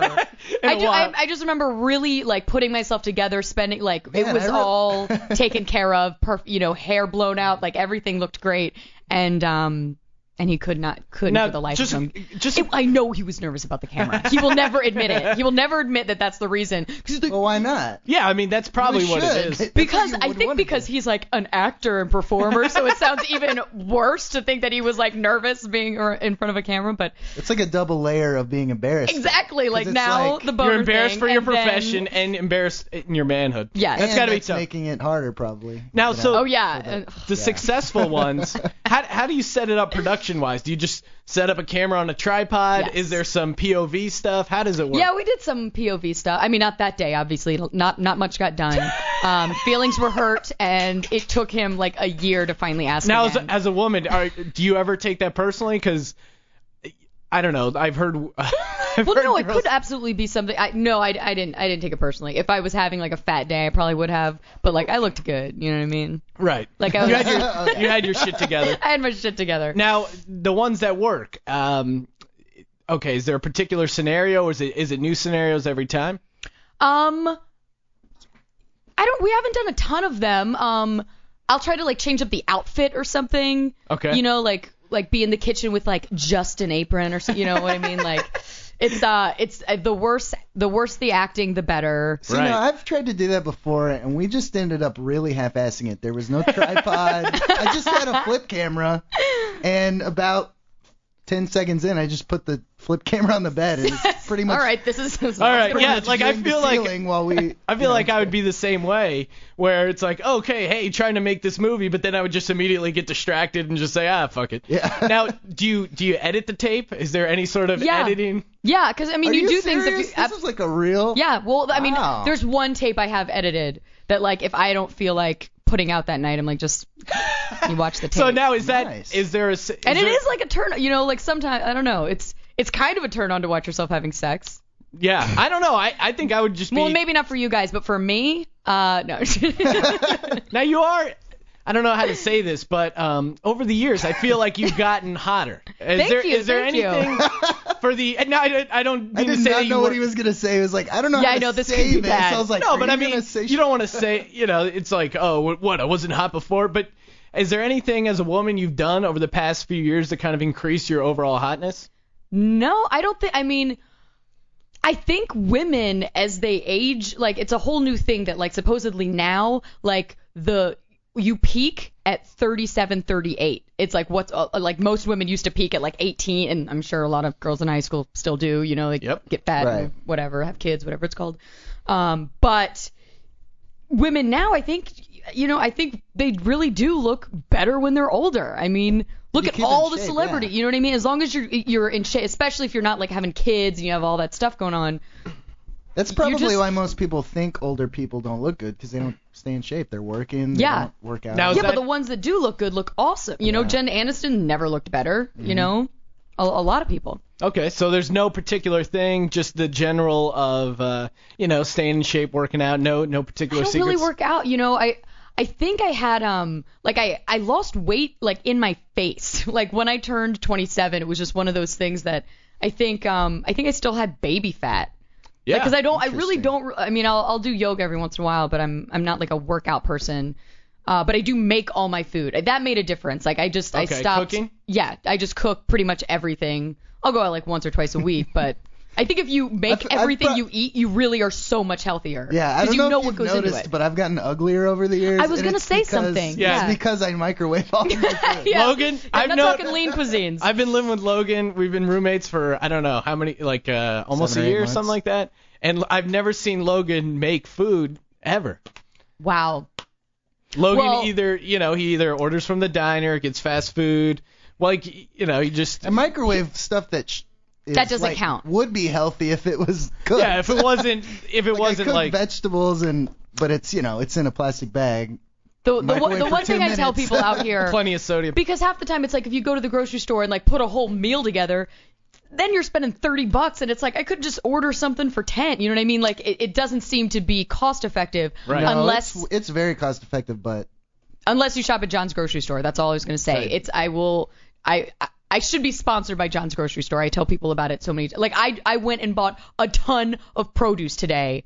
I, ju- I, I just remember really like putting myself together, spending like it was re- all taken care of, perf- you know, hair blown out, like everything looked great, and um, and he could not couldn't Now, for the life just- of him. just- It- I know he was nervous about the camera. He will never admit it. He will never admit that that's the reason. he's like, Well, why not? Yeah, I mean that's probably what it should. is. That's what because I think because do. he's like an actor and performer, so it sounds even worse to think that he was like nervous being in front of a camera. But It's like a double layer of being embarrassed. exactly, like now like- the boner You're embarrassed thing, for your and then- profession and embarrassed in your manhood. Yes. that's gotta be tough. making it harder, probably. Now, so Oh yeah, that- uh, the successful ones, how, how do you set it up production wise? Do you just set up a camera on a tripod? Yes. Is there some POV stuff? How does it work? Yeah, we did some POV stuff. I mean, not that day, obviously. Not not much got done. Um, feelings were hurt, and it took him like a year to finally ask Now, as a, as a woman, are, do you ever take that personally? Because I don't know. I've heard. I've well, heard no, it girls- could absolutely be something. I, no, I, I didn't. I didn't take it personally. If I was having like a fat day, I probably would have. But like, I looked good. You know what I mean? Right. Like, I you had your you had your shit together. I had my shit together. Now, the ones that work. Um, okay, is there a particular scenario, or is it is it new scenarios every time? Um, I don't. We haven't done a ton of them. Um, I'll try to like change up the outfit or something. Okay. You know, like like be in the kitchen with like just an apron or so. You know what I mean? Like, it's uh, it's uh, the worse the worse the acting, the better. So, you know, I've tried to do that before, and we just ended up really half-assing it. There was no tripod. I just had a flip camera, and about 10 seconds in, I just put the flip camera on the bed, and it's pretty much All right, this is All right, pretty yeah, like I feel like while we. I feel like I would be the same way, where it's like, okay, hey, trying to make this movie, but then I would just immediately get distracted and just say, ah, fuck it. Yeah. Now, do you do you edit the tape? Is there any sort of Yeah. editing? Yeah, because I mean, Are you, you do things if you. This is like a real. Yeah, well, I mean, Wow. there's one tape I have edited that like if I don't feel like putting out that night, I'm like just you watch the tape. So now is that is Nice. there a is and it there- is like a turn, you know, like sometimes I don't know, it's it's kind of a turn on to watch yourself having sex. yeah I don't know I I think I would just be Well, maybe not for you guys, but for me, uh, no. now you are I don't know how to say this but um over the years I feel like you've gotten hotter. Is Thank there you, is there thank you. anything for the no I, I don't I mean to did say not that you know were, what he was gonna say. He was like, I don't know Yeah, how I to know, this could say be this. bad. I was like, no, but I mean, gonna say you don't want to say, you know, it's like, oh, what, I wasn't hot before. But is there anything as a woman you've done over the past few years to kind of increase your overall hotness? No, I don't think. I mean, I think women as they age, like it's a whole new thing that like supposedly now, like the you peak at 37, 38. It's like what's uh, like most women used to peak at like 18, and I'm sure a lot of girls in high school still do. You know, like get fat, Right. and whatever, have kids, whatever it's called. Um, but women now, I think, you know, I think they really do look better when they're older. I mean, look You at all the shape, celebrity. yeah. You know what I mean? As long as you're you're in shape, especially if you're not like having kids and you have all that stuff going on. That's probably just- why most people think older people don't look good because they don't stay in shape. They're working. They Yeah. Don't work out. yeah, but the ones that do look good look awesome. You know, Yeah. Jen Aniston never looked better. Mm-hmm. You know, a, a lot of people. Okay, so there's no particular thing, just the general of uh, you know, staying in shape, working out. No, no particular I don't secrets. really work out. You know, I I think I had um like I I lost weight like in my face. like when I turned 27, it was just one of those things that I think um I think I still had baby fat. Yeah, Because I don't I really don't I mean I'll I'll do yoga every once in a while, but I'm I'm not like a workout person. Uh, but I do make all my food. That made a difference. Like I just I stopped. cooking? Yeah, I just cook pretty much everything. I'll go out like once or twice a week, but I think if you make I've everything pro- you eat, you really are so much healthier. Yeah, I 'Cause don't you know, know if what you've goes noticed, into it. but I've gotten uglier over the years. I was gonna say because- something, yeah. It's because I microwave all my food. Yeah. Logan, I'm I've not known- talking lean cuisines. I've been living with Logan. We've been roommates for I don't know how many, like uh, almost Seven a or eight year or something like that. And I've never seen Logan make food ever. Wow. Logan Well- either, you know, he either orders from the diner, gets fast food, like you know, he just And microwave stuff that sh- is, That doesn't like, count. Would be healthy if it was cooked. yeah. If it wasn't, if it Like, wasn't cook like vegetables and but it's you know it's in a plastic bag. The, the, one- the one two thing I tell people out here, plenty of sodium. because half the time it's like if you go to the grocery store and like put a whole meal together, then you're spending 30 bucks and it's like I could just order something for 10. You know what I mean? Like it, it doesn't seem to be cost effective Right. No, unless it's, it's very cost effective, but unless you shop at John's grocery store. That's all I was gonna say. Right. It's I will I. I I should be sponsored by John's grocery store. I tell people about it so many. Like I, I went and bought a ton of produce today,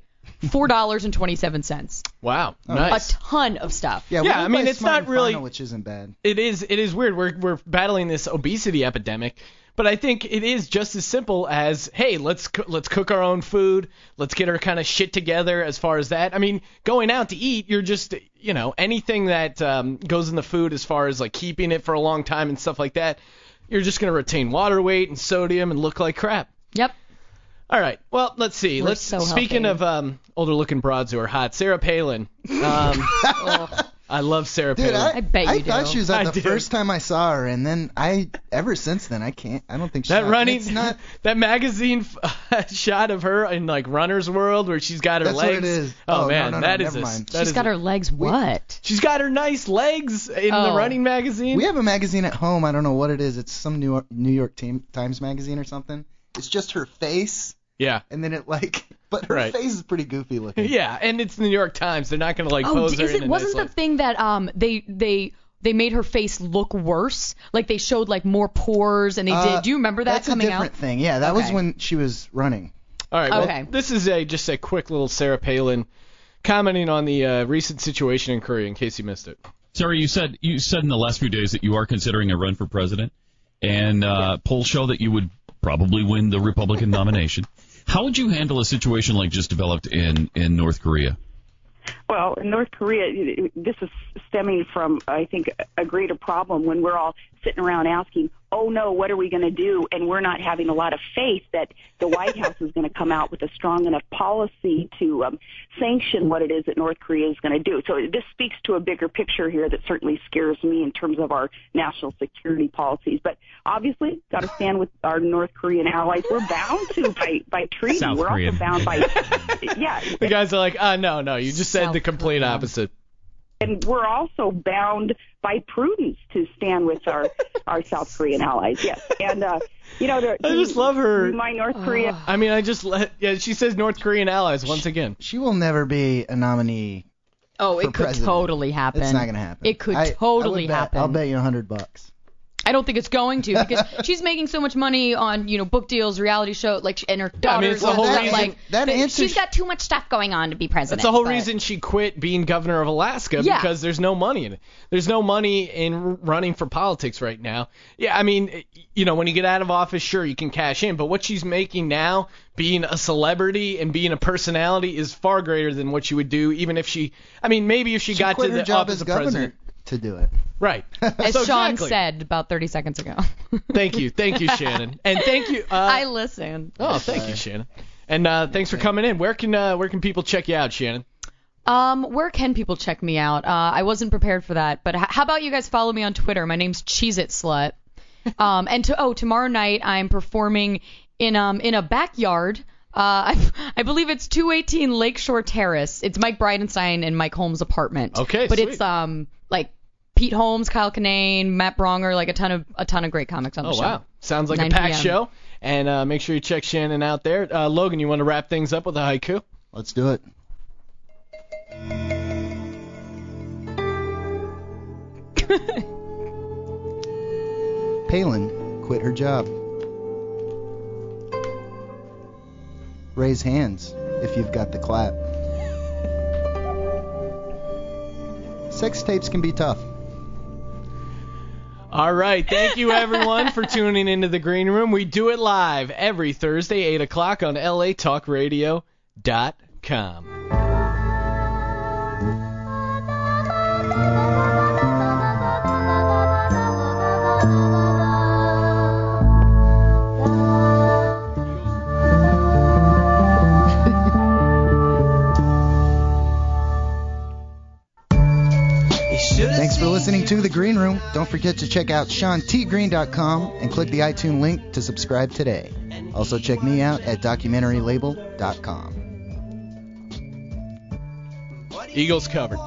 four dollars and twenty-seven cents. wow, Oh, nice. A ton of stuff. yeah. Yeah, we I mean, it's not really- Final, which isn't bad. it is it is weird. We're we're battling this obesity epidemic, but I think it is just as simple as hey, let's coo- let's cook our own food. Let's get our kind of shit together as far as that. I mean, going out to eat, you're just you know anything that um, goes in the food as far as like keeping it for a long time and stuff like that. You're just gonna retain water weight and sodium and look like crap. Yep. All right. Well, let's see. We're let's so speaking healthy. of um, older looking broads who are hot, Sarah Palin. Um, I love Sarah Dude, Palin. I, I bet you I do. thought she was I hot the do. first time I saw her, and then I ever since then I can't. I don't think she's That hot. running, It's not. that magazine f- shot of her in like Runner's World where she's got her That's what legs. it is. Oh, Oh, man, no, no, that is never a- mind. that She's is got a- her legs what? She's got her nice legs in the Oh. running magazine. We have a magazine at home. I don't know what it is. It's some New York, New York Team, Times magazine or something. It's just her face, yeah. and then it like, but her Right. face is pretty goofy looking. Yeah, and it's the New York Times. They're not gonna like Oh, pose is her in it a wasn't nice the light. thing that um they they they made her face look worse? Like they showed like more pores and they Uh, did. Do you remember that That's coming a different out? thing. Yeah, that was when she was running. All right. Well, Okay. this is a just a quick little Sarah Palin commenting on the uh, recent situation in Korea, in case you missed it. Sarah, you said you said in the last few days that you are considering a run for president, and uh, polls show that you would probably win the Republican nomination. How would you handle a situation like just developed in in North Korea? Well, in North Korea, this is stemming from, I think, a greater problem when we're all sitting around asking, oh no, what are we going to do? And we're not having a lot of faith that the White House is going to come out with a strong enough policy to um, sanction what it is that North Korea is going to do. So this speaks to a bigger picture here that certainly scares me in terms of our national security policies. But obviously, got to stand with our North Korean allies. We're bound to by, by treaty. South we're Korean. also bound by, yeah, The guys are like, ah, no, no, you just said South the complete Korea. opposite. And we're also bound by prudence to stand with our our South Korean allies. Yes, and uh, you know, to, I just love her. My North Korea. I mean, I just let. Yeah, she says North Korean allies once again. She will never be a nominee. Oh, for it could president. totally happen. It's not gonna happen. It could I- I would totally bet- happen. I'll bet you a hundred bucks. I don't think it's going to because she's making so much money on you know book deals, reality show, like and her Yeah, I mean, daughters. it's the whole that, reason- like that that answer she's sh- got too much stuff going on to be president. That's the whole but- reason she quit being governor of Alaska Yeah. because there's no money in it. There's no money in running for politics right now. Yeah, I mean, you know, when you get out of office, sure you can cash in, but what she's making now, being a celebrity and being a personality, is far greater than what she would do even if she. I mean, maybe if she, She got to the job office as of governor president. To do it. Right. As So Sean exactly. said about 30 seconds ago. Thank you, thank you, Shannon, and thank you. Uh, I listen. oh, thank you, Shannon, and uh, thanks for coming in. Where can uh, where can people check you out, Shannon? Um, where can people check me out? Uh, I wasn't prepared for that, but h- how about you guys follow me on Twitter? My name's Cheez It Slut. Um, and to, oh, tomorrow night I'm performing in um in a backyard. Uh, I, I believe it's 218 Lakeshore Terrace. It's Mike Bridenstine and Mike Holmes' apartment. Okay, but sweet. it's um like Pete Holmes, Kyle Kinane, Matt Braunger, like a ton of a ton of great comics on the Oh show. wow, sounds like a packed p.m. show. And uh, make sure you check Shannon out there. Uh, Logan, you want to wrap things up with a haiku? Let's do it. Palin quit her job. Raise hands if you've got the clap. Sex tapes can be tough. All right, thank you everyone for tuning into the Green Room. We do it live every Thursday, 8 o'clock on LATalkRadio.com. Don't forget to check out SeanTGreen.com and click the iTunes link to subscribe today. Also, check me out at DocumentaryLabel.com. Eagles covered.